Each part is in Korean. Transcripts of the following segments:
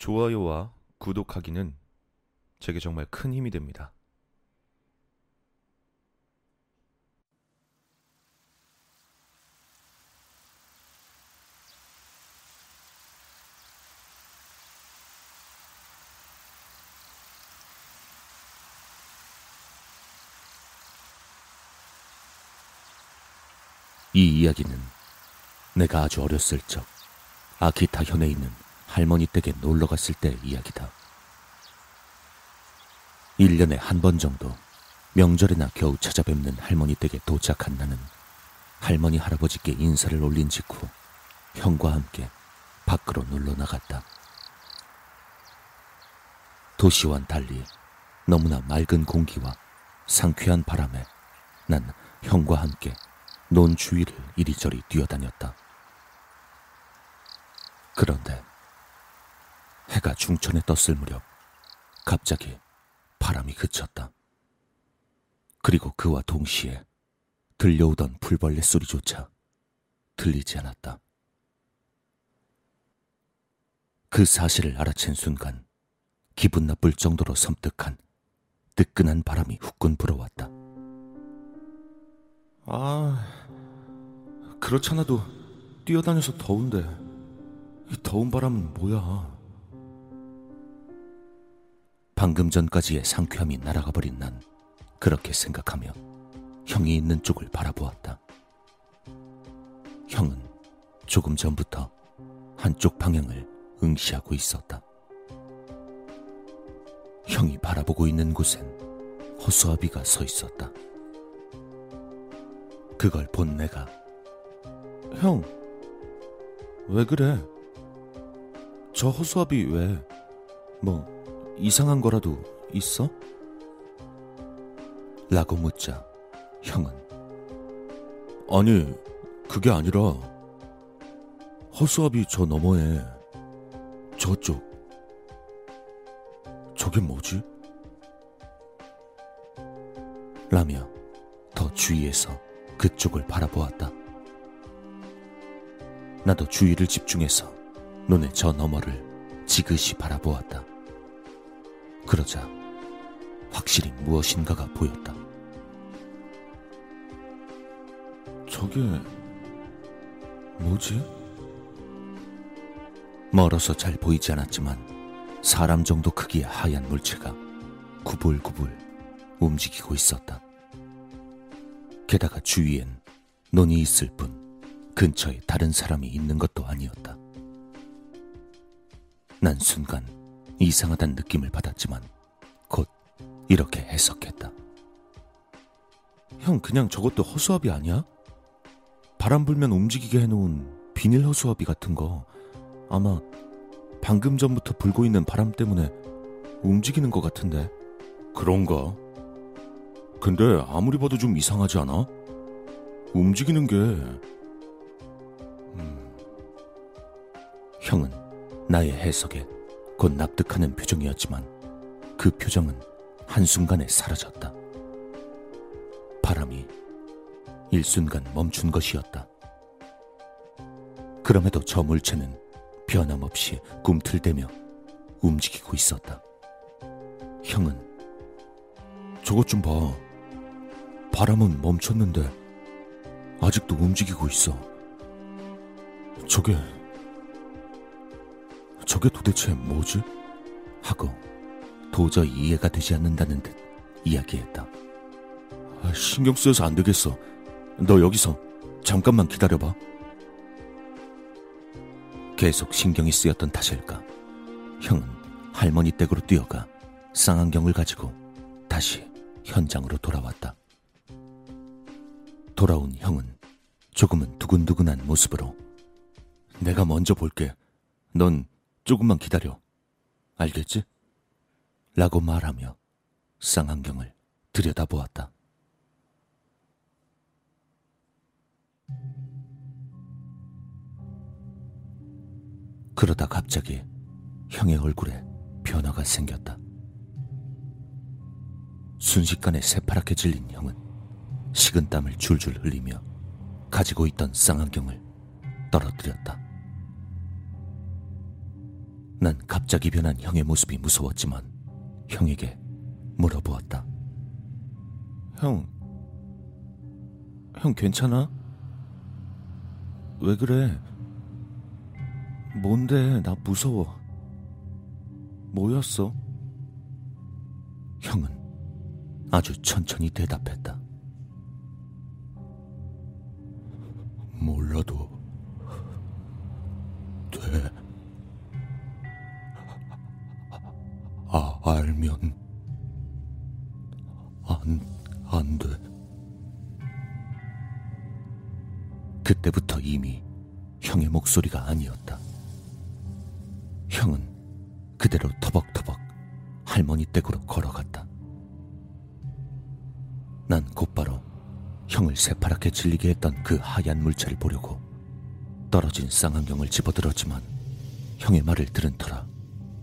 좋아요와 구독하기는 제게 정말 큰 힘이 됩니다. 이 이야기는 내가 아주 어렸을 적 아키타 현에 있는 할머니 댁에 놀러 갔을 때의 이야기다. 1년에 한 번 정도 명절에나 겨우 찾아뵙는 할머니 댁에 도착한 나는 할머니 할아버지께 인사를 올린 직후 형과 함께 밖으로 놀러 나갔다. 도시와는 달리 너무나 맑은 공기와 상쾌한 바람에 난 형과 함께 논 주위를 이리저리 뛰어다녔다. 그런데 해가 중천에 떴을 무렵 갑자기 바람이 그쳤다. 그리고 그와 동시에 들려오던 풀벌레 소리조차 들리지 않았다. 그 사실을 알아챈 순간 기분 나쁠 정도로 섬뜩한 뜨끈한 바람이 후끈 불어왔다. 아, 그렇잖아도 뛰어다녀서 더운데 이 더운 바람은 뭐야? 방금 전까지의 상쾌함이 날아가 버린 난 그렇게 생각하며 형이 있는 쪽을 바라보았다. 형은 조금 전부터 한쪽 방향을 응시하고 있었다. 형이 바라보고 있는 곳엔 허수아비가 서 있었다. 그걸 본 내가 형, 왜 그래? 저 허수아비 왜? 뭐 이상한 거라도 있어? 라고 묻자 형은 아니, 그게 아니라 허수아비 저 너머에 저쪽 저게 뭐지? 라며 더 주위에서 그쪽을 바라보았다. 나도 주위를 집중해서 눈의 저 너머를 지그시 바라보았다. 그러자 확실히 무엇인가가 보였다. 저게 뭐지? 멀어서 잘 보이지 않았지만 사람 정도 크기의 하얀 물체가 구불구불 움직이고 있었다. 게다가 주위엔 논이 있을 뿐 근처에 다른 사람이 있는 것도 아니었다. 난 순간 이상하다는 느낌을 받았지만 곧 이렇게 해석했다. 형, 그냥 저것도 허수아비 아니야? 바람 불면 움직이게 해놓은 비닐 허수아비 같은 거. 아마 방금 전부터 불고 있는 바람 때문에 움직이는 것 같은데. 그런가? 근데 아무리 봐도 좀 이상하지 않아? 움직이는 게, 음, 형은 나의 해석에 곧 납득하는 표정이었지만 그 표정은 한순간에 사라졌다. 바람이 일순간 멈춘 것이었다. 그럼에도 저 물체는 변함없이 꿈틀대며 움직이고 있었다. 형은 저것 좀 봐. 바람은 멈췄는데 아직도 움직이고 있어. 저게 저게 도대체 뭐지? 하고 도저히 이해가 되지 않는다는 듯 이야기했다. 아, 신경 쓰여서 안 되겠어. 너 여기서 잠깐만 기다려봐. 계속 신경이 쓰였던 탓일까. 형은 할머니 댁으로 뛰어가 쌍안경을 가지고 다시 현장으로 돌아왔다. 돌아온 형은 조금은 두근두근한 모습으로 내가 먼저 볼게. 넌 조금만 기다려. 알겠지? 라고 말하며 쌍안경을 들여다보았다. 그러다 갑자기 형의 얼굴에 변화가 생겼다. 순식간에 새파랗게 질린 형은 식은 땀을 줄줄 흘리며 가지고 있던 쌍안경을 떨어뜨렸다. 난 갑자기 변한 형의 모습이 무서웠지만 형에게 물어보았다. 형, 형 괜찮아? 왜 그래? 뭔데 나 무서워. 뭐였어? 형은 아주 천천히 대답했다. 알면 안, 안 돼. 그때부터 이미 형의 목소리가 아니었다. 형은 그대로 터벅터벅 할머니 댁으로 걸어갔다. 난 곧바로 형을 새파랗게 질리게 했던 그 하얀 물체를 보려고 떨어진 쌍안경을 집어들었지만 형의 말을 들은 터라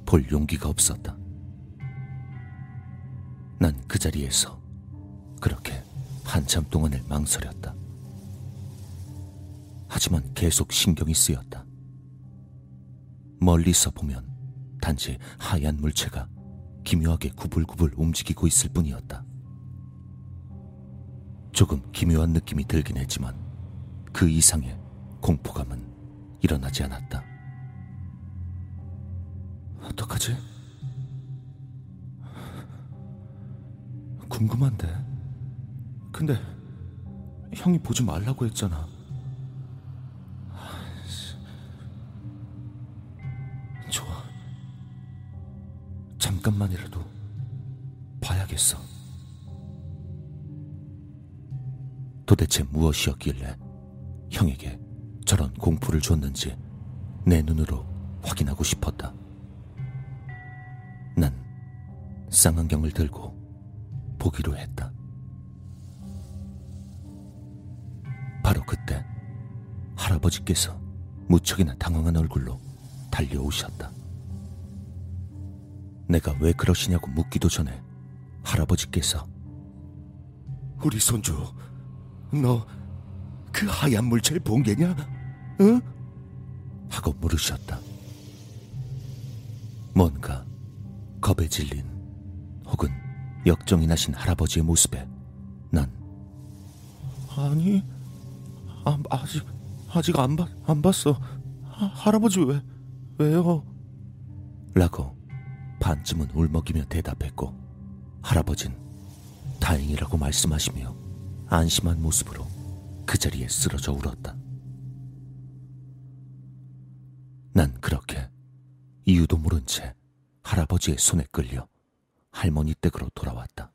볼 용기가 없었다. 난 그 자리에서 그렇게 한참 동안을 망설였다. 하지만 계속 신경이 쓰였다. 멀리서 보면 단지 하얀 물체가 기묘하게 구불구불 움직이고 있을 뿐이었다. 조금 기묘한 느낌이 들긴 했지만 그 이상의 공포감은 일어나지 않았다. 어떡하지? 궁금한데. 근데 형이 보지 말라고 했잖아. 좋아. 잠깐만이라도 봐야겠어. 도대체 무엇이었길래 형에게 저런 공포를 줬는지 내 눈으로 확인하고 싶었다. 난 쌍안경을 들고 보기로 했다. 바로 그때 할아버지께서 무척이나 당황한 얼굴로 달려오셨다. 내가 왜 그러시냐고 묻기도 전에 할아버지께서 우리 손주, 너 그 하얀 물체를 본 게냐? 응? 하고 물으셨다. 뭔가 겁에 질린 혹은 역정이 나신 할아버지의 모습에 난 아니, 아, 아직 아직 안, 봤, 안 봤어. 하, 할아버지 왜 왜요? 라고 반쯤은 울먹이며 대답했고 할아버진 다행이라고 말씀하시며 안심한 모습으로 그 자리에 쓰러져 울었다. 난 그렇게 이유도 모른 채 할아버지의 손에 끌려 할머니 댁으로 돌아왔다.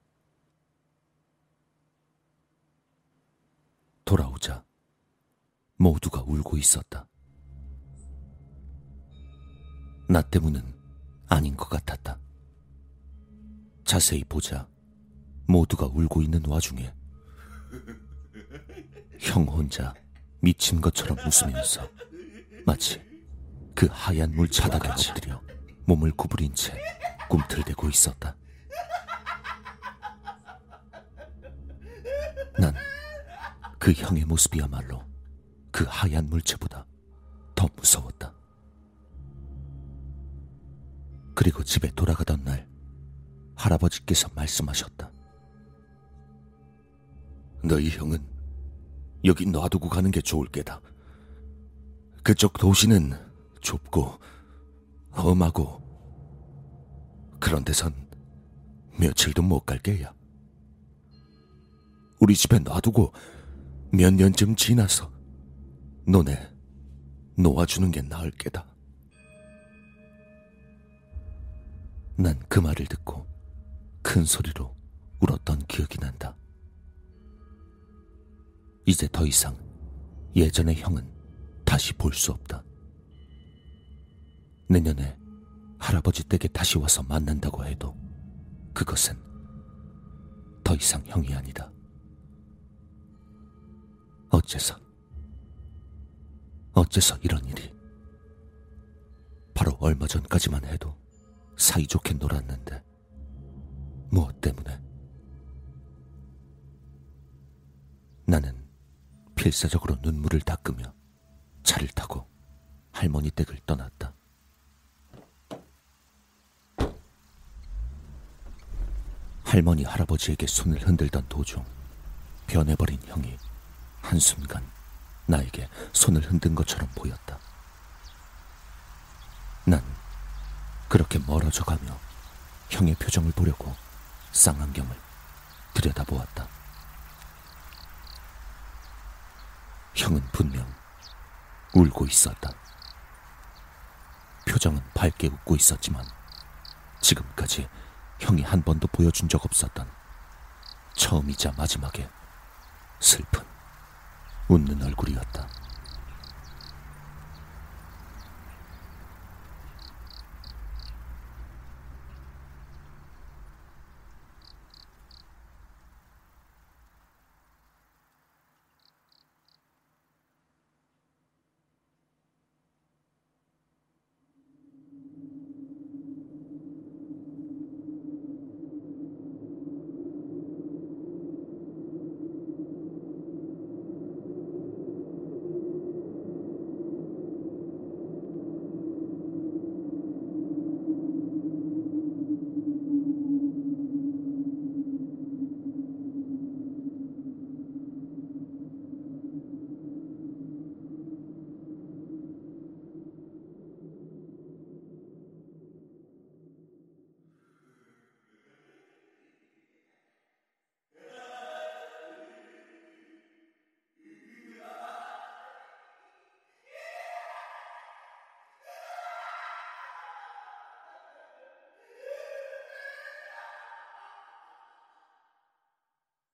돌아오자 모두가 울고 있었다. 나 때문은 아닌 것 같았다. 자세히 보자 모두가 울고 있는 와중에 형 혼자 미친 것처럼 웃으면서 마치 그 하얀 물 차다가 엎드려 몸을 구부린 채 꿈틀대고 있었다. 난 그 형의 모습이야말로 그 하얀 물체보다 더 무서웠다. 그리고 집에 돌아가던 날 할아버지께서 말씀하셨다. 너희 형은 여기 놔두고 가는 게 좋을 게다. 그쪽 도시는 좁고 험하고 그런 데선 며칠도 못 갈 게야. 우리 집에 놔두고 몇 년쯤 지나서 너네 놓아주는 게 나을 게다. 난 그 말을 듣고 큰 소리로 울었던 기억이 난다. 이제 더 이상 예전의 형은 다시 볼 수 없다. 내년에 할아버지 댁에 다시 와서 만난다고 해도 그것은 더 이상 형이 아니다. 어째서? 어째서 이런 일이? 바로 얼마 전까지만 해도 사이좋게 놀았는데, 무엇 때문에? 나는 필사적으로 눈물을 닦으며 차를 타고 할머니 댁을 떠났다. 할머니 할아버지에게 손을 흔들던 도중 변해버린 형이 한순간 나에게 손을 흔든 것처럼 보였다. 난 그렇게 멀어져 가며 형의 표정을 보려고 쌍안경을 들여다보았다. 형은 분명 울고 있었다. 표정은 밝게 웃고 있었지만 지금까지 형이 한 번도 보여준 적 없었던 처음이자 마지막에 슬픈 웃는 얼굴이었다.